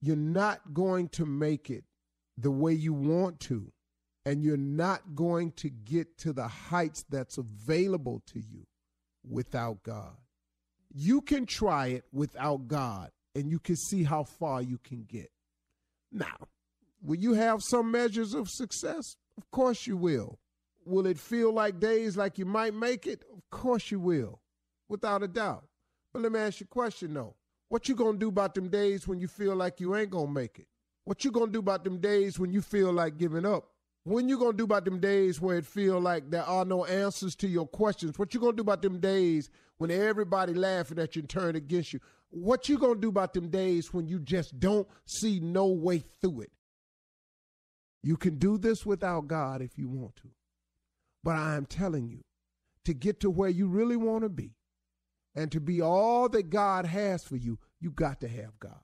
you're not going to make it the way you want to, and you're not going to get to the heights that's available to you without God. You can try it without God, and you can see how far you can get. Now, will you have some measures of success? Of course you will. Will it feel like days like you might make it? Of course you will, without a doubt. But let me ask you a question though. What you gonna do about them days when you feel like you ain't gonna make it? What you gonna do about them days when you feel like giving up? When you gonna do about them days where it feel like there are no answers to your questions? What you gonna do about them days when everybody laughing at you and turn against you? What you gonna do about them days when you just don't see no way through it? You can do this without God if you want to. But I am telling you, to get to where you really want to be and to be all that God has for you, you got to have God.